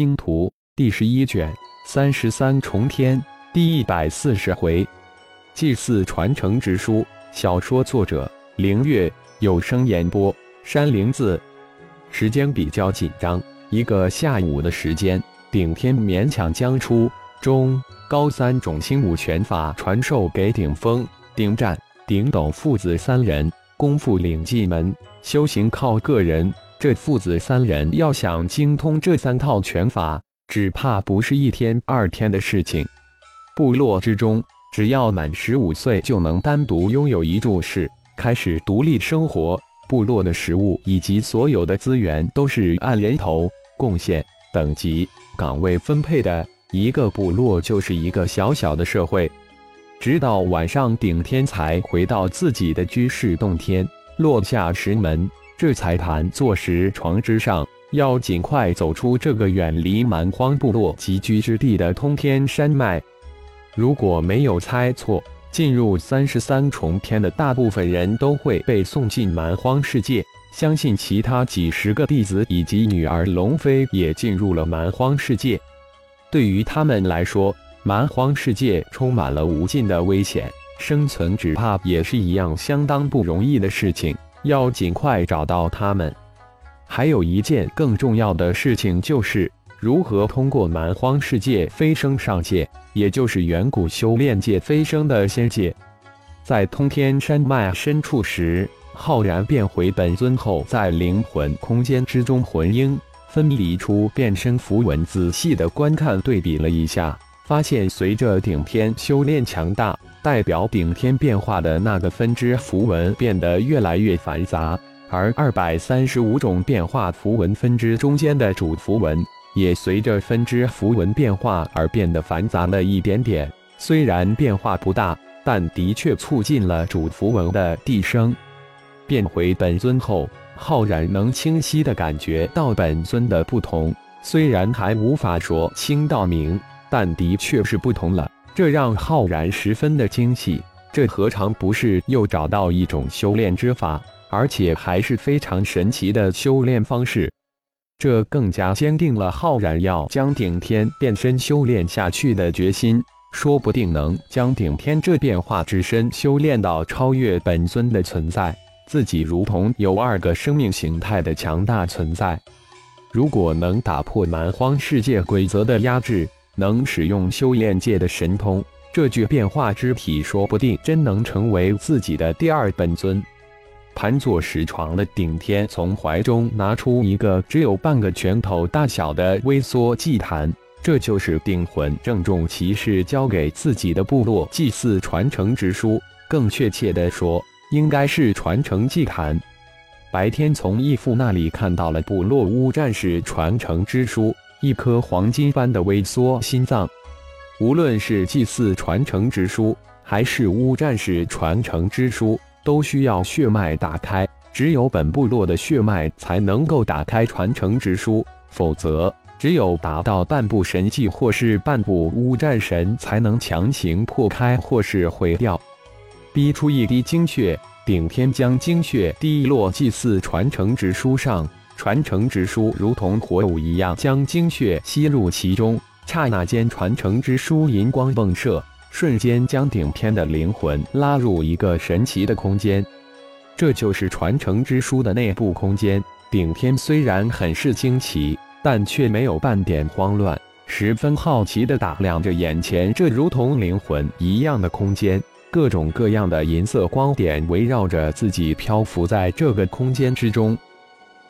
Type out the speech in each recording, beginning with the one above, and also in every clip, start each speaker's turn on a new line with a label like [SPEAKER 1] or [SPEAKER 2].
[SPEAKER 1] 星图》第十一卷三十三重天第一百四十回，祭祀传承之书。小说作者：凌月，有声演播：山灵子。时间比较紧张，一个下午的时间，顶天勉强将初中高三种星武拳法传授给顶峰、顶战、顶斗父子三人。功夫领进门，修行靠个人。这父子三人要想精通这三套拳法，只怕不是一天二天的事情。部落之中，只要满十五岁就能单独拥有一处室，开始独立生活。部落的食物以及所有的资源都是按人头、贡献、等级、岗位分配的。一个部落就是一个小小的社会。直到晚上，顶天才回到自己的居室洞天，落下石门，这才盘坐石床之上，要尽快走出这个远离蛮荒部落集居之地的通天山脉。如果没有猜错，进入三十三重天的大部分人都会被送进蛮荒世界。相信其他几十个弟子以及女儿龙飞也进入了蛮荒世界。对于他们来说，蛮荒世界充满了无尽的危险，生存只怕也是一样相当不容易的事情。要尽快找到他们。还有一件更重要的事情，就是如何通过蛮荒世界飞升上界，也就是远古修炼界飞升的仙界。在通天山脉深处时，浩然变回本尊后，在灵魂空间之中魂婴分离出变身符文，仔细的观看对比了一下。发现随着顶天修炼强大，代表顶天变化的那个分支符文变得越来越繁杂，而二百三十五种变化符文分支中间的主符文也随着分支符文变化而变得繁杂了一点点。虽然变化不大，但的确促进了主符文的递升。变回本尊后，浩然能清晰的感觉到本尊的不同，虽然还无法说清道明。但的确是不同了，这让浩然十分的惊喜。这何尝不是又找到一种修炼之法，而且还是非常神奇的修炼方式？这更加坚定了浩然要将顶天变身修炼下去的决心。说不定能将顶天这变化之身修炼到超越本尊的存在，自己如同有二个生命形态的强大存在。如果能打破蛮荒世界规则的压制。能使用修炼界的神通，这具变化之体说不定真能成为自己的第二本尊。盘坐石床的顶天从怀中拿出一个只有半个拳头大小的微缩祭坛，这就是定魂郑重其事交给自己的部落祭祀传承之书。更确切的说，应该是传承祭坛。白天从义父那里看到了部落屋战士传承之书。一颗黄金般的微缩心脏，无论是祭祀传承之书，还是乌战士传承之书，都需要血脉打开。只有本部落的血脉才能够打开传承之书，否则只有达到半部神迹或是半部乌战神，才能强行破开或是毁掉。逼出一滴精血，顶天将精血滴落祭祀传承之书上。传承之书如同火舞一样，将精血吸入其中。刹那间，传承之书银光迸射，瞬间将顶天的灵魂拉入一个神奇的空间。这就是传承之书的内部空间。顶天虽然很是惊奇，但却没有半点慌乱，十分好奇地打量着眼前这如同灵魂一样的空间。各种各样的银色光点围绕着自己漂浮在这个空间之中。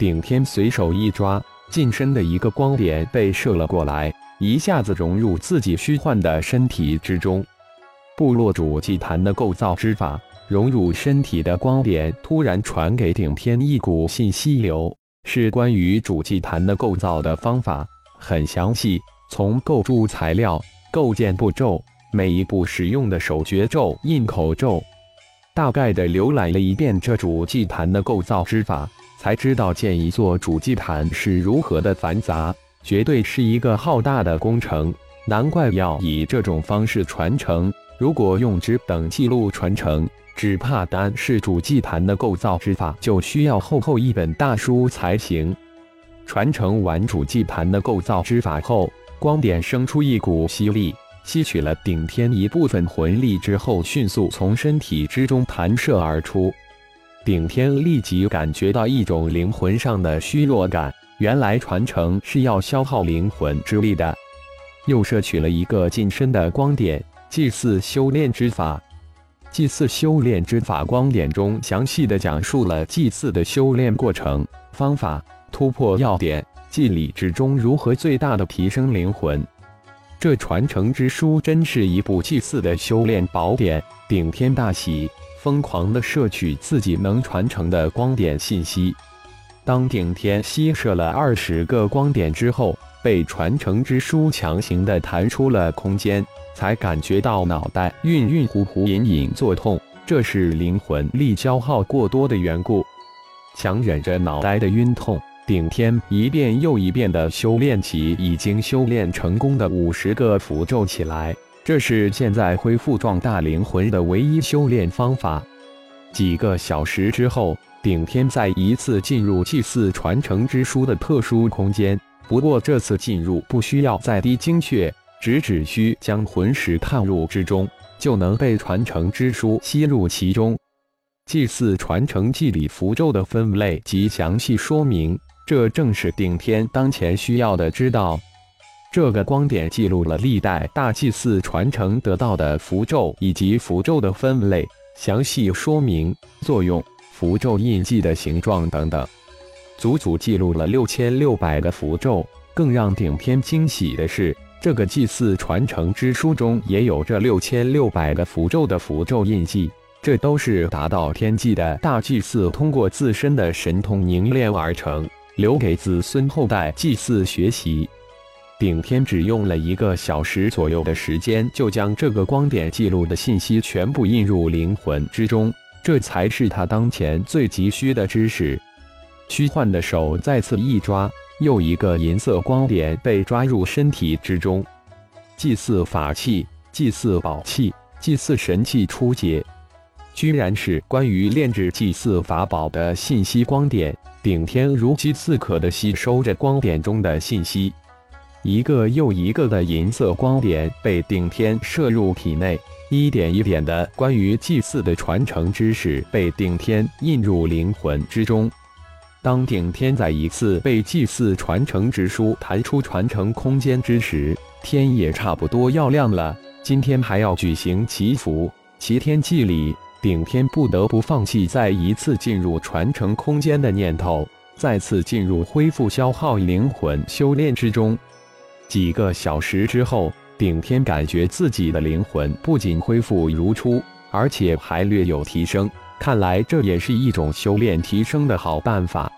[SPEAKER 1] 顶天随手一抓，近身的一个光点被射了过来，一下子融入自己虚幻的身体之中。部落主祭坛的构造之法，融入身体的光点突然传给顶天一股信息流，是关于主祭坛的构造的方法，很详细，从构筑材料、构建步骤、每一步使用的手诀咒、印口咒，大概的浏览了一遍这主祭坛的构造之法。才知道建一座主祭坛是如何的繁杂，绝对是一个浩大的工程。难怪要以这种方式传承。如果用纸等记录传承，只怕单是主祭坛的构造之法就需要厚厚一本大书才行。传承完主祭坛的构造之法后，光点生出一股吸力，吸取了顶天一部分魂力之后，迅速从身体之中弹射而出。顶天立即感觉到一种灵魂上的虚弱感，原来传承是要消耗灵魂之力的。又摄取了一个近身的光点，祭祀修炼之法。祭祀修炼之法光点中详细的讲述了祭祀的修炼过程、方法、突破要点、祭礼之中如何最大的提升灵魂。这传承之书真是一部祭祀的修炼宝典。顶天大喜。疯狂地摄取自己能传承的光点信息。当顶天吸摄了二十个光点之后，被传承之书强行地弹出了空间，才感觉到脑袋晕晕乎乎、隐隐作痛。这是灵魂力消耗过多的缘故。强忍着脑袋的晕痛，顶天一遍又一遍地修炼起已经修炼成功的五十个符咒起来。这是现在恢复壮大灵魂的唯一修炼方法。几个小时之后，顶天再一次进入祭祀传承之书的特殊空间。不过这次进入不需要再滴精血，只只需将魂石探入之中，就能被传承之书吸入其中。祭祀传承祭礼符咒的分类及详细说明，这正是顶天当前需要的。知道。这个光点记录了历代大祭司传承得到的符咒以及符咒的分类、详细说明、作用、符咒印记的形状等等，足足记录了六千六百个符咒。更让顶天惊喜的是，这个祭祀传承之书中也有这六千六百个符咒的符咒印记，这都是达到天际的大祭司通过自身的神通凝练而成，留给子孙后代祭祀学习。顶天只用了一个小时左右的时间，就将这个光点记录的信息全部印入灵魂之中，这才是他当前最急需的知识。虚幻的手再次一抓，又一个银色光点被抓入身体之中。祭祀法器、祭祀宝器、祭祀神器出解，居然是关于炼制祭祀法宝的信息光点。顶天如饥似渴地吸收着光点中的信息。一个又一个的银色光点被顶天射入体内，一点一点的关于祭祀的传承知识被顶天印入灵魂之中。当顶天再一次被祭祀传承之书弹出传承空间之时，天也差不多要亮了。今天还要举行祈福、祈天祭礼，顶天不得不放弃再一次进入传承空间的念头，再次进入恢复消耗灵魂修炼之中。几个小时之后，顶天感觉自己的灵魂不仅恢复如初，而且还略有提升。看来这也是一种修炼提升的好办法。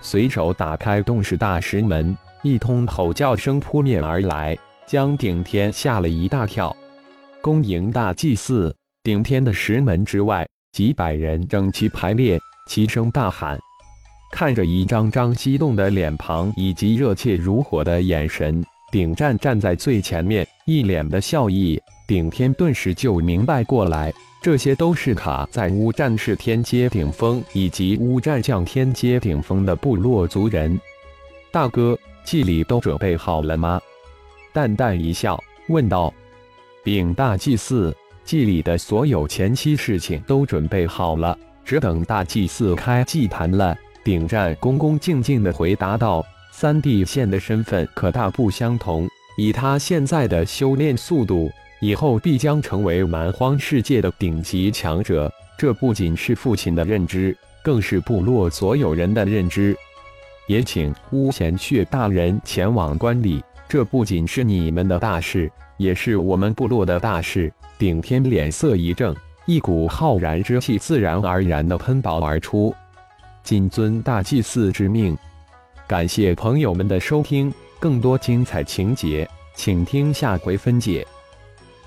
[SPEAKER 1] 随手打开洞室大石门，一通吼叫声扑面而来，将顶天吓了一大跳。恭迎大祭祀！顶天的石门之外，几百人整齐排列，齐声大喊。看着一张张激动的脸庞以及热切如火的眼神。顶战站在最前面，一脸的笑意。顶天顿时就明白过来，这些都是卡在乌战士天阶顶峰以及乌战将天阶顶峰的部落族人。大哥，祭礼都准备好了吗？淡淡一笑，问道。禀大祭司，祭礼的所有前期事情都准备好了，只等大祭司开祭坛了。顶战恭恭敬敬地回答道。三地县的身份可大不相同，以他现在的修炼速度，以后必将成为蛮荒世界的顶级强者。这不仅是父亲的认知，更是部落所有人的认知。也请巫贤血大人前往观礼。这不仅是你们的大事，也是我们部落的大事。顶天脸色一正，一股浩然之气自然而然地喷薄而出。谨遵大祭司之命。感谢朋友们的收听，更多精彩情节，请听下回分解。